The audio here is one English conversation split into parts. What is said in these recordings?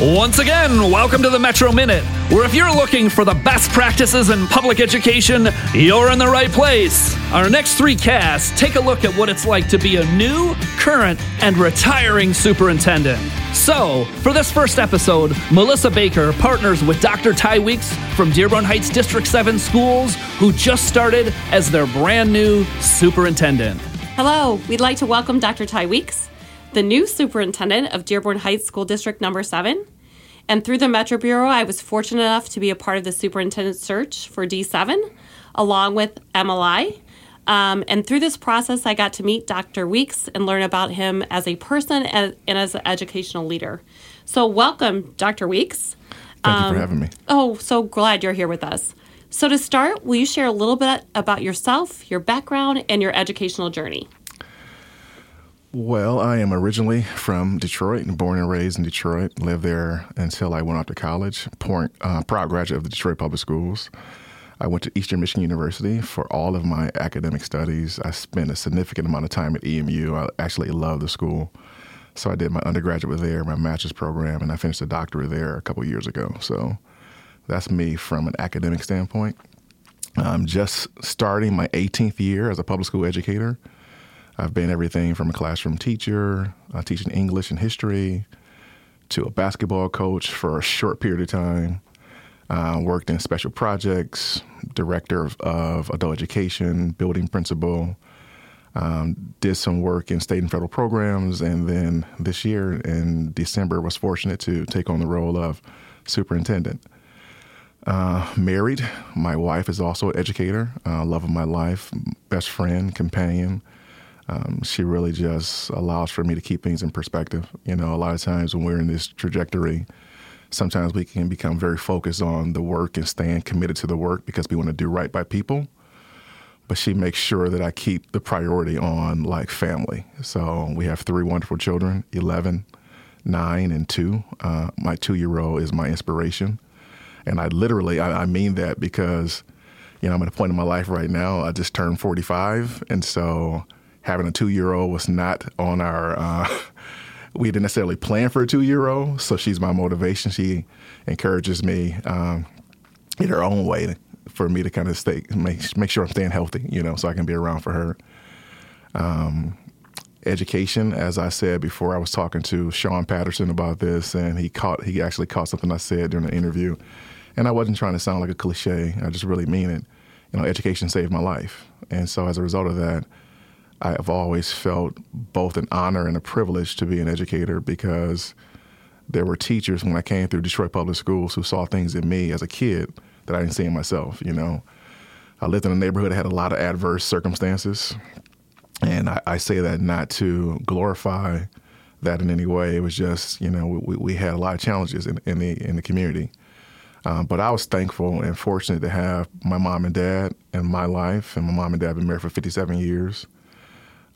Once again, welcome to the Metro Minute, where if you're looking for the best practices in public education, you're in the right place. Our next three casts take a look at what it's like to be a new, current, and retiring superintendent. So, for this first episode, Melissa Baker partners with Dr. Ty Weeks from Dearborn Heights District 7 schools, who just started as their brand new superintendent. Hello, we'd like to welcome Dr. Ty Weeks, the new superintendent of Dearborn Heights School District Number 7. And through the Metro Bureau, I was fortunate enough to be a part of the superintendent search for D7, along with MLI. Um, and through this process, I got to meet Dr. Weeks and learn about him as a person and, and as an educational leader. So, welcome, Dr. Weeks. Thank you for having me. Oh, so glad you're here with us. So, to start, will you share a little bit about yourself, your background, and your educational journey? Well, I am originally from Detroit, and born and raised in Detroit. Lived there until I went off to college. Uh, proud graduate of the Detroit Public Schools. I went to Eastern Michigan University for all of my academic studies. I spent a significant amount of time at EMU. I actually love the school. So I did my undergraduate there, my master's program, and I finished a doctorate there a couple years ago. So that's me from an academic standpoint. I'm just starting my 18th year as a public school educator. I've been everything from a classroom teacher, uh, teaching English and history, to a basketball coach for a short period of time. Uh, worked in special projects, director of, of adult education, building principal. Um, did some work in state and federal programs, and then this year in December was fortunate to take on the role of superintendent. Uh, married, my wife is also an educator, uh, love of my life, best friend, companion. Um, she really just allows for me to keep things in perspective. You know, a lot of times when we're in this trajectory, sometimes we can become very focused on the work and staying committed to the work because we want to do right by people. But she makes sure that I keep the priority on like family. So we have three wonderful children 11, 9, and 2. Uh, my two year old is my inspiration. And I literally, I, I mean that because, you know, I'm at a point in my life right now, I just turned 45. And so, having a two year old was not on our. Uh, we didn't necessarily plan for a two year old, so she's my motivation. She encourages me um, in her own way for me to kind of stay make make sure I'm staying healthy, you know, so I can be around for her. Um, education, as I said before, I was talking to Sean Patterson about this, and he caught he actually caught something I said during the interview, and I wasn't trying to sound like a cliche. I just really mean it. You know, education saved my life, and so as a result of that. I have always felt both an honor and a privilege to be an educator because there were teachers when I came through Detroit Public Schools who saw things in me as a kid that I didn't see in myself. You know, I lived in a neighborhood that had a lot of adverse circumstances, and I, I say that not to glorify that in any way. It was just you know we, we had a lot of challenges in, in the in the community. Um, but I was thankful and fortunate to have my mom and dad in my life, and my mom and dad have been married for 57 years.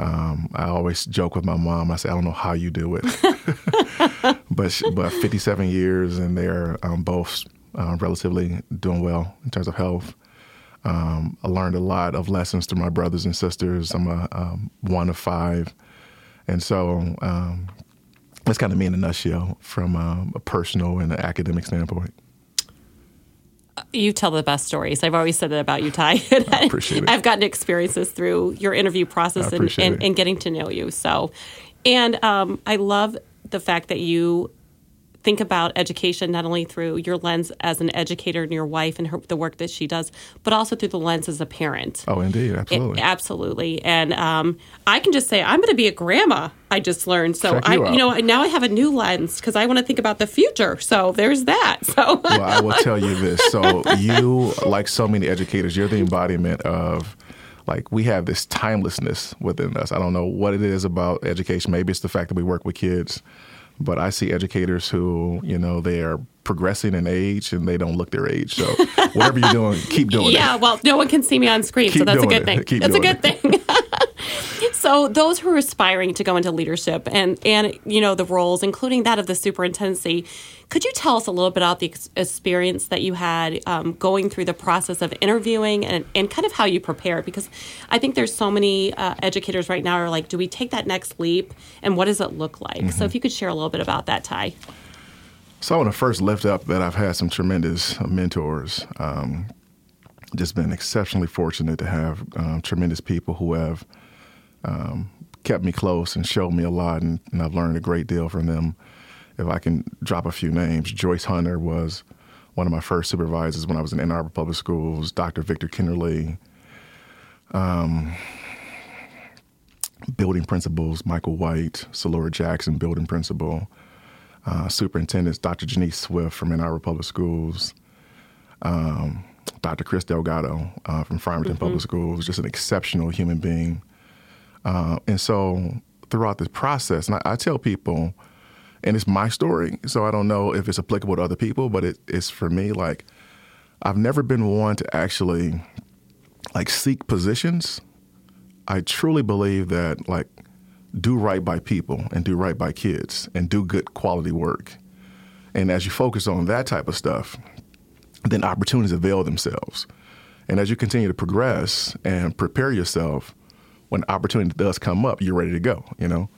Um, I always joke with my mom. I say, I don't know how you do it, but but 57 years and they're um, both uh, relatively doing well in terms of health. Um, I learned a lot of lessons through my brothers and sisters. I'm a um, one of five, and so um, that's kind of me in a nutshell from um, a personal and an academic standpoint you tell the best stories. I've always said that about you, Ty. I appreciate it. I've gotten experiences through your interview process and, and, and, getting to know you. So, and um, I love the fact that you think about education not only through your lens as an educator and your wife and her, the work that she does, but also through the lens as a parent. Oh, indeed, absolutely, it, absolutely. And um, I can just say I'm going to be a grandma. I just learned, so Check I, you, you, know, now I have a new lens because I want to think about the future. So there's that. So well, I will tell you this. So you, like so many educators, you're the embodiment of like we have this timelessness within us. I don't know what it is about education. Maybe it's the fact that we work with kids but I see educators who, you know, they are progressing in age and they don't look their age. So whatever you're doing, keep doing yeah, it. Yeah, well, no one can see me on screen, keep so that's a good it. thing. Keep that's a good it. thing. so those who are aspiring to go into leadership and and you know the roles, including that of the superintendency, could you tell us a little bit about the ex- experience that you had um, going through the process of interviewing and, and kind of how you prepare? Because I think there's so many uh, educators right now are like, do we take that next leap and what does it look like? Mm-hmm. So if you could share a little bit about that, Ty. So I want to first lift up that I've had some tremendous mentors. Um, just been exceptionally fortunate to have um, tremendous people who have um, kept me close and showed me a lot, and, and, I've learned a great deal from them. If I can drop a few names, Joyce Hunter was one of my first supervisors when I was in Ann Arbor Public Schools. Dr. Victor Kennerly, um, building principals Michael White, Salora Jackson, building principal, uh, superintendents Dr. Jeanice Swift from Ann Arbor Public Schools. Um, Dr. Chris Delgado uh, from Farmington mm-hmm. Public Schools, just an exceptional human being. Uh, and so throughout this process, and I, I, tell people, and it's my story, so I don't know if it's applicable to other people, but it, it's for me. Like, I've never been one to actually like seek positions. I truly believe that like do right by people and do right by kids and do good quality work. And as you focus on that type of stuff, then opportunities avail themselves. And as you continue to progress and prepare yourself, when opportunity does come up, you're ready to go, you know?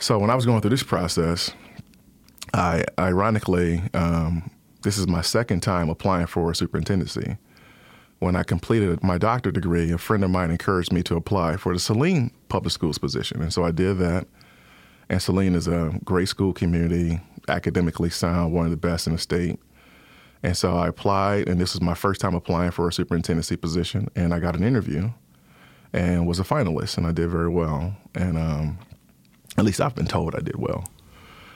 So when I was going through this process, I ironically, um, this is my second time applying for a superintendency. When I completed my doctorate degree, a friend of mine encouraged me to apply for the Saline Public Schools position. And so I did that. And Saline is a great school community, academically sound, one of the best in the state. And so I applied, and this was my first time applying for a superintendency position, and I got an interview and was a finalist, and I did very well. And um, at least I've been told I did well.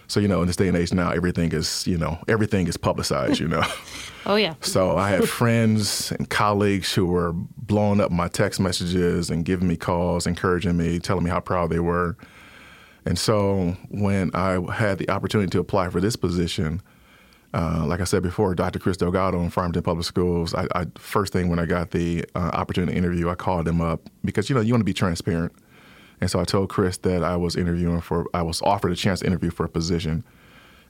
So you know, in this day and age now, everything is you know everything is publicized. You know. oh yeah. So I had friends and colleagues who were blowing up my text messages and giving me calls, encouraging me, telling me how proud they were. And so when I had the opportunity to apply for this position, uh, like I said before, Dr. Chris Delgado in Farmington Public Schools. I, I first thing when I got the uh, opportunity to interview, I called him up because you know you want to be transparent, and so I told Chris that I was interviewing for. I was offered a chance to interview for a position,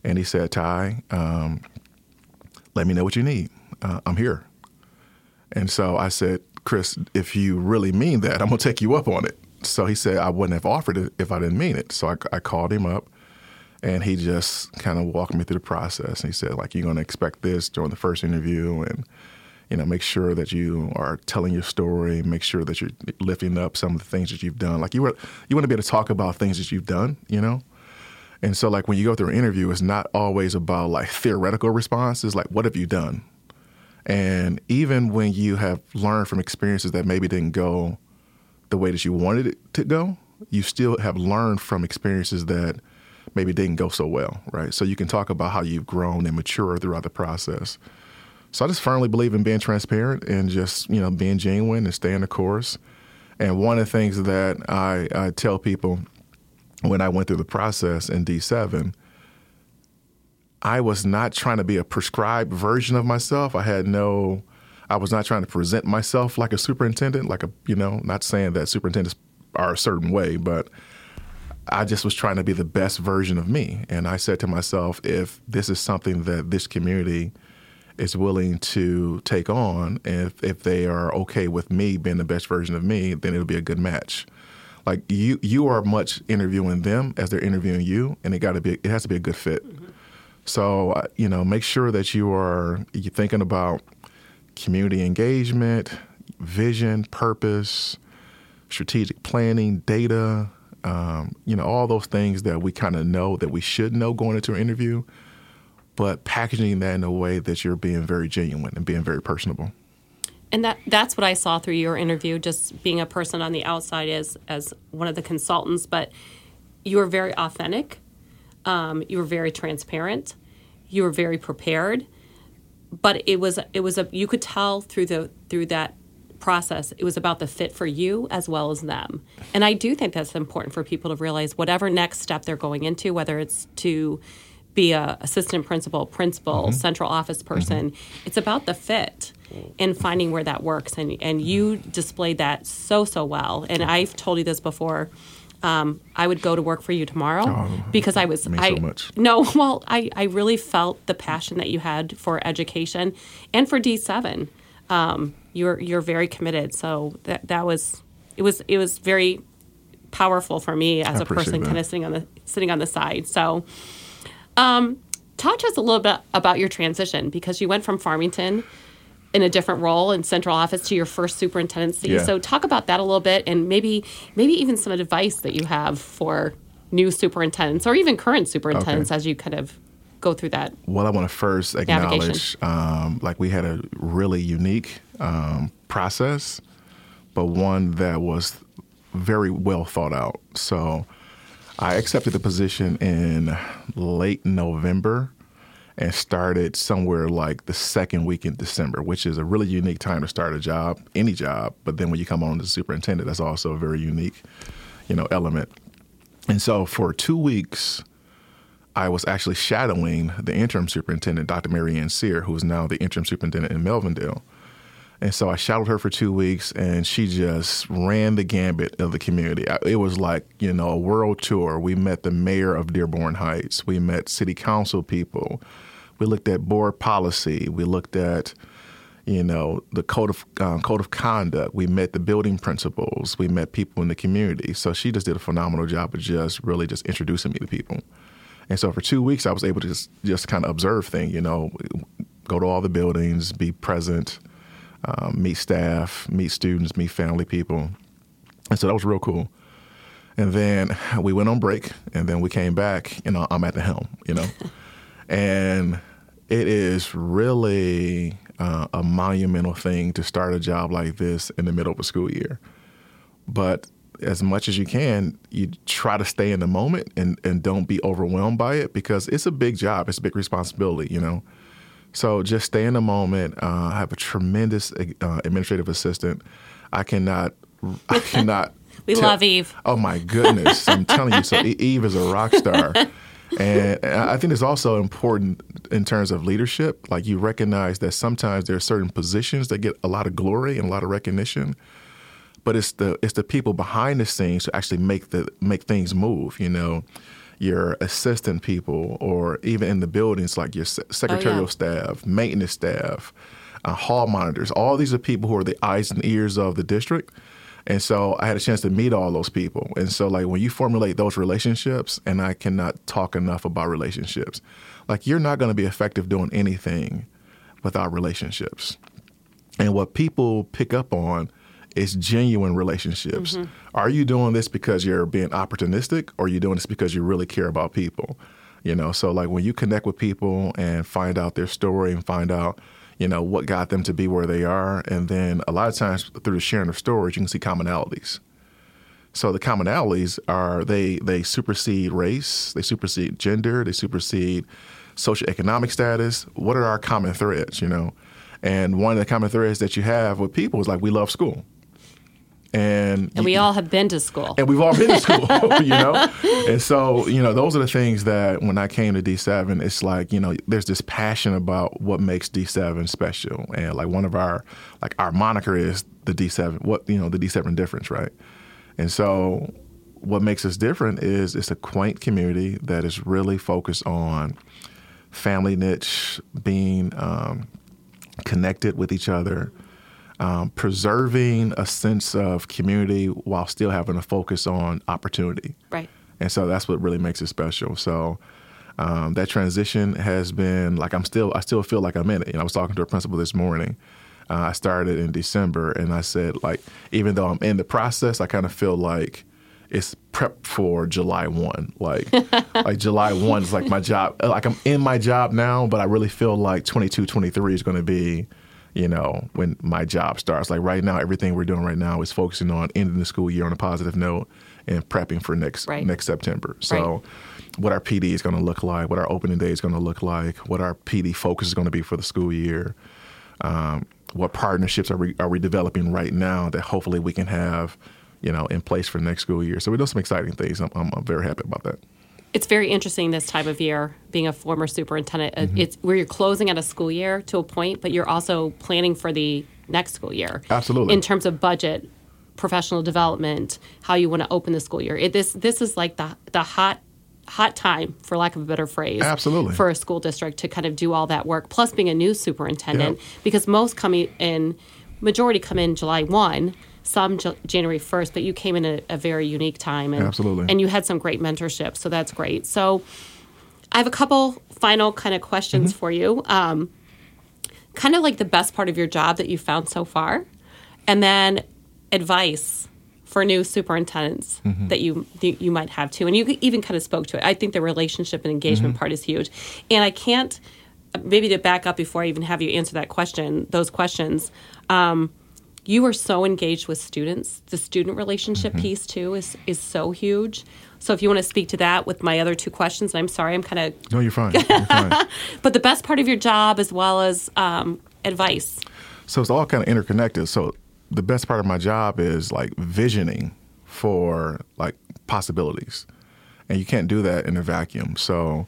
and he said, "Ty, um, let me know what you need. Uh, I'm here." And so I said, "Chris, if you really mean that, I'm gonna take you up on it." So he said, "I wouldn't have offered it if I didn't mean it." So I, I called him up and he just kind of walked me through the process. And he said, like, you're going to expect this during the first interview, and you know, make sure that you are telling your story. Make sure that you're lifting up some of the things that you've done. Like you were, you want to be able to talk about things that you've done. You know. And so, like when you go through an interview, it's not always about like theoretical responses. Like, what have you done? And even when you have learned from experiences that maybe didn't go the way that you wanted it to go, you still have learned from experiences that maybe didn't go so well, right? So you can talk about how you've grown and matured throughout the process. So I just firmly believe in being transparent and just, you know, being genuine and staying the course. And one of the things that I, I tell people when I went through the process in D7, I was not trying to be a prescribed version of myself. I had no, I was not trying to present myself like a superintendent, like a, you know, not saying that superintendents are a certain way, but I just was trying to be the best version of me. And I said to myself, if this is something that this community is willing to take on, if if they are okay with me being the best version of me, then it'll be a good match. Like you, you are much interviewing them as they're interviewing you, and it got to be, it has to be a good fit. Mm-hmm. So uh, you know, make sure that you are you thinking about community engagement, vision, purpose, strategic planning, data, um, you know, all those things that we kind of know that we should know going into an interview, but packaging that in a way that you're being very genuine and being very personable. And that that's what I saw through your interview, just being a person on the outside as as one of the consultants, but you were very authentic. Um, you were very transparent. You were very prepared. But it was it was a you could tell through the through that process. It was about the fit for you as well as them. And I do think that's important for people to realize whatever next step they're going into, whether it's to be a assistant principal, principal, mm-hmm. central office person, mm-hmm. it's about the fit and finding where that works. And and you displayed that so so well. And I've told you this before. Um, I would go to work for you tomorrow oh, because I was I so no well I, I really felt the passion that you had for education and for D seven. Um, you're you're very committed. So that that was it was it was very powerful for me as a person kind of sitting on the sitting on the side. So, um, talk to us a little bit about your transition because you went from Farmington in a different role in central office to your first superintendency. Yeah. So talk about that a little bit and maybe maybe even some advice that you have for new superintendents or even current superintendents Okay. as you kind of go through that. Well, I want to first acknowledge, um, like we had a really unique um, process, but one that was very well thought out. So I accepted the position in late November and started somewhere like the second week in December, which is a really unique time to start a job, any job. But then when you come on as superintendent, that's also a very unique, you know, element. And so for two weeks, I was actually shadowing the interim superintendent, Dr. Marianne Sear, who is now the interim superintendent in Melvindale. And so I shadowed her for two weeks, and she just ran the gambit of the community. It was like, you know, a world tour. We met the mayor of Dearborn Heights, we met city council people, we looked at board policy, we looked at, you know, the code of um, code of conduct. We met the building principals. We met people in the community. So she just did a phenomenal job of just really just introducing me to people. And so for two weeks, I was able to just just kind of observe things. You know, go to all the buildings, be present, um, meet staff, meet students, meet family people. And so that was real cool. And then we went on break, and then we came back. You know, I'm at the helm. You know, and it is really uh, a monumental thing to start a job like this in the middle of a school year. But as much as you can, you try to stay in the moment and, and don't be overwhelmed by it because it's a big job. It's a big responsibility, you know. So just stay in the moment. Uh, I have a tremendous uh, administrative assistant. I cannot, I cannot. We tell- love Eve. Oh my goodness! I'm telling you. So Eve is a rock star, and I think it's also important in terms of leadership. Like you recognize that sometimes there are certain positions that get a lot of glory and a lot of recognition, but it's the it's the people behind the scenes who actually make the make things move. You know, your assistant people, or even in the buildings, like your se- secretarial staff, maintenance staff, uh, hall monitors. All these are people who are the eyes and ears of the district. And so I had a chance to meet all those people. And so, like, when you formulate those relationships, and I cannot talk enough about relationships, like, you're not going to be effective doing anything without relationships. And what people pick up on is genuine relationships. Mm-hmm. Are you doing this because you're being opportunistic or are you doing this because you really care about people? You know, so like when you connect with people and find out their story and find out, you know, what got them to be where they are, and then a lot of times through the sharing of stories, you can see commonalities. So the commonalities are they they supersede race, they supersede gender, they supersede socioeconomic status. What are our common threads, you know? And one of the common threads that you have with people is like we love school. And, And we all have been to school. and we've all been to school, you know? And so, you know, those are the things that when I came to D7, it's like, you know, there's this passion about what makes D7 special. And like one of our, like our moniker is the D7, what, you know, the D7 difference, right? And so what makes us different is it's a quaint community that is really focused on family niche, being um, connected with each other, um, preserving a sense of community while still having a focus on opportunity. right. And so that's what really makes it special. So um, that transition has been like I'm still I still feel like I'm in it. You know, I was talking to a principal this morning. Uh, I started in December, and I said like even though I'm in the process, I kind of feel like it's prep for July one. Like like July one is like my job. Like I'm in my job now, but I really feel like 22, 23 is going to be you know, when my job starts. Like right now, everything we're doing right now is focusing on ending the school year on a positive note and prepping for next Right. next September. So, what our PD is going to look like, what our opening day is going to look like, what our PD focus is going to be for the school year, um, what partnerships are we are we developing right now that hopefully we can have, you know, in place for next school year. So we're doing some exciting things. I'm, I'm, I'm very happy about that. It's very interesting this time of year, being a former superintendent. Uh, It's where you're closing out a school year to a point, but you're also planning for the next school year. Absolutely. In terms of budget, professional development, how you want to open the school year. It, this this is like the the hot hot time, for lack of a better phrase, Absolutely. for a school district to kind of do all that work. Plus, being a new superintendent, Yep. because most come in, majority come in July one. Some J- January 1st, but you came in a, a very unique time. And, Absolutely. And you had some great mentorship, so that's great. So I have a couple final kind of questions for you. Um, kind of like the best part of your job that you found so far, and then advice for new superintendents that you you might have too. And you even kind of spoke to it. I think the relationship and engagement part is huge. And I can't maybe to back up before I even have you answer that question, those questions. Um, you are so engaged with students. The student relationship piece too is is so huge. So if you want to speak to that with my other two questions, and I'm sorry, I'm kind of No, you're fine. You're fine. but the best part of your job as well as um, advice. So it's all kind of interconnected. So the best part of my job is like visioning for like possibilities. And you can't do that in a vacuum. So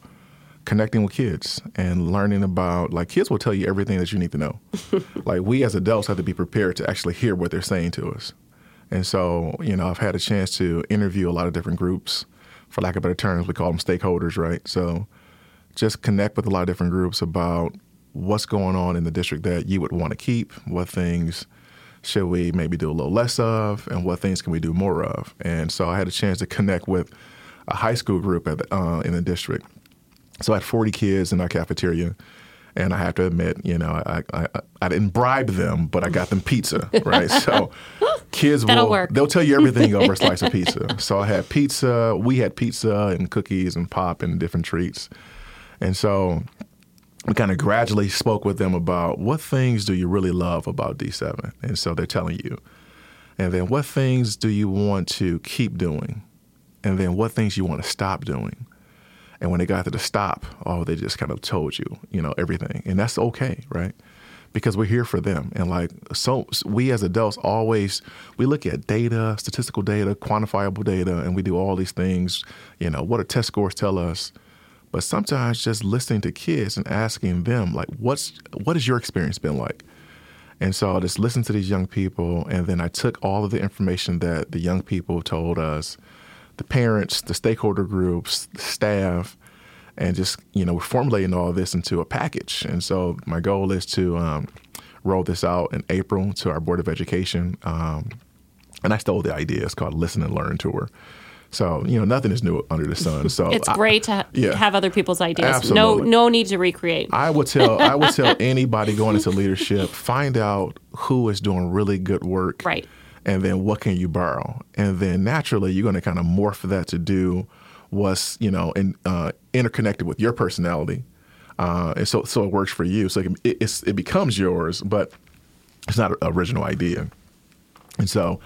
connecting with kids and learning about like kids will tell you everything that you need to know. like we as adults have to be prepared to actually hear what they're saying to us. And so, you know, I've had a chance to interview a lot of different groups. For lack of better terms, we call them stakeholders, right? So just connect with a lot of different groups about what's going on in the district that you would want to keep, what things should we maybe do a little less of, and what things can we do more of. And so I had a chance to connect with a high school group at the, uh, in the district. So I had 40 kids in our cafeteria. And I have to admit, you know, I, I, I didn't bribe them, but I got them pizza, right? So kids That'll will work. they'll tell you everything over a slice of pizza. So I had pizza, we had pizza and cookies and pop and different treats. And so we kind of gradually spoke with them about what things do you really love about D7? And so they're telling you. And then what things do you want to keep doing? And then what things you want to stop doing? And when they got to the stop, oh, they just kind of told you, you know, everything. And that's okay, right? Because we're here for them. And like, so we as adults always, we look at data, statistical data, quantifiable data, and we do all these things, you know, what do test scores tell us? But sometimes just listening to kids and asking them, like, what's, what has your experience been like? And so I just listened to these young people, and then I took all of the information that the young people told us, the parents, the stakeholder groups, the staff, and just you know we're formulating all this into a package. And so my goal is to um, roll this out in April to our board of education. Um, and I stole the idea. It's called Listen and Learn Tour. So you know nothing is new under the sun. So It's I- great to ha- yeah. have other people's ideas. Absolutely. No, no need to recreate. I would tell I would tell anybody going into leadership, find out who is doing really good work. Right. And then what can you borrow? And then naturally you're going to kind of morph that to do what's, you know, in, uh, interconnected with your personality. Uh, and so so it works for you. So it, can- it, it becomes yours, but it's not an original idea. And so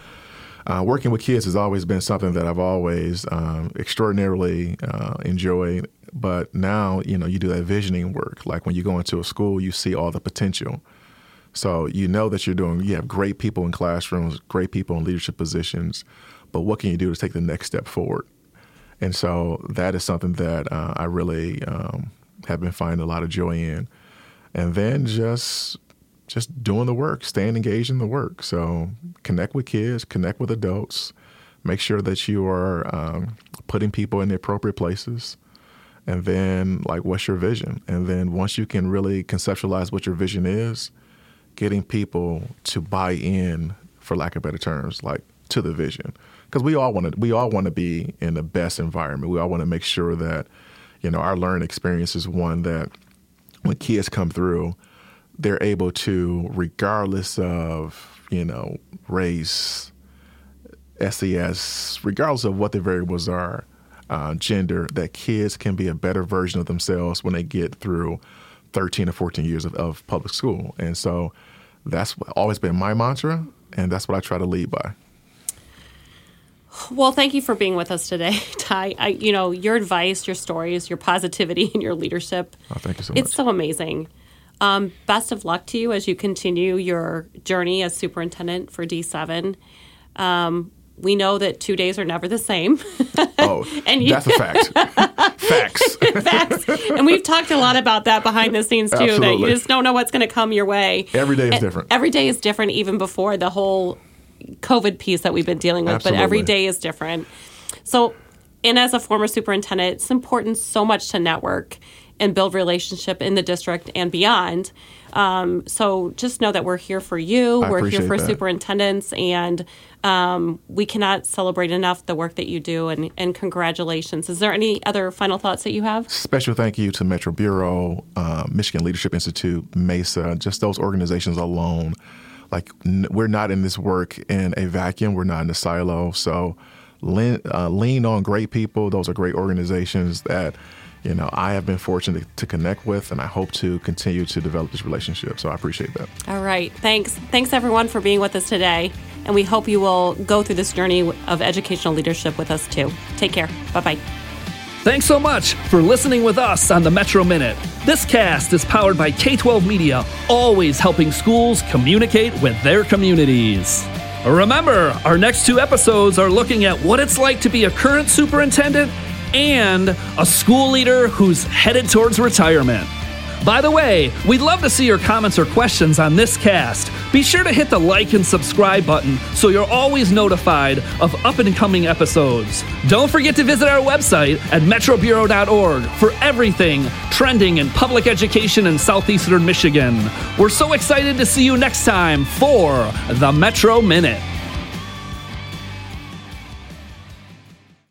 uh, working with kids has always been something that I've always um, extraordinarily uh, enjoyed. But now, you know, you do that visioning work. Like when you go into a school, you see all the potential. So you know that you're doing, you have great people in classrooms, great people in leadership positions, but what can you do to take the next step forward? And so that is something that uh, I really um, have been finding a lot of joy in. And then just just doing the work, staying engaged in the work. So connect with kids, connect with adults, make sure that you are um, putting people in the appropriate places. And then, like, what's your vision? And then once you can really conceptualize what your vision is, getting people to buy in, for lack of better terms, like to the vision. Because we all want to, we all want to be in the best environment. We all want to make sure that, you know, our learning experience is one that when kids come through, they're able to, regardless of, you know, race, SES, regardless of what the variables are, uh, gender, that kids can be a better version of themselves when they get through 13 or 14 years of, of public school. And so that's always been my mantra, and that's what I try to lead by. Well, thank you for being with us today, Ty. I, you know, your advice, your stories, your positivity, and your leadership. Oh, thank you so much. It's so amazing. Um, best of luck to you as you continue your journey as superintendent for D7. Um, we know that two days are never the same. oh, and you- that's a fact. Facts. Facts. and we've talked a lot about that behind the scenes too. That you just don't know what's going to come your way. Every day is And different. Every day is different, even before the whole COVID piece that we've been dealing with. But every day is different. So, and as a former superintendent, it's important so much to network and build relationship in the district and beyond. Um, so just know that we're here for you. I we're here for that. superintendents, and um, we cannot celebrate enough the work that you do. And, and congratulations. Is there any other final thoughts that you have? Special thank you to Metro Bureau, uh, Michigan Leadership Institute, MESA, just those organizations alone. Like, n- we're not in this work in a vacuum, we're not in a silo. So, lean, uh, lean on great people. Those are great organizations that, you know, I have been fortunate to connect with, and I hope to continue to develop this relationship. So, I appreciate that. All right. Thanks. Thanks, everyone, for being with us today. And we hope you will go through this journey of educational leadership with us, too. Take care. Bye bye. Thanks so much for listening with us on the Metro Minute. This cast is powered by K 12 Media, always helping schools communicate with their communities. Remember, our next two episodes are looking at what it's like to be a current superintendent and a school leader who's headed towards retirement. By the way, we'd love to see your comments or questions on this cast. Be sure to hit the like and subscribe button so you're always notified of up and coming episodes. Don't forget to visit our website at metrobureau.org for everything trending in public education in southeastern Michigan. We're so excited to see you next time for the Metro Minute.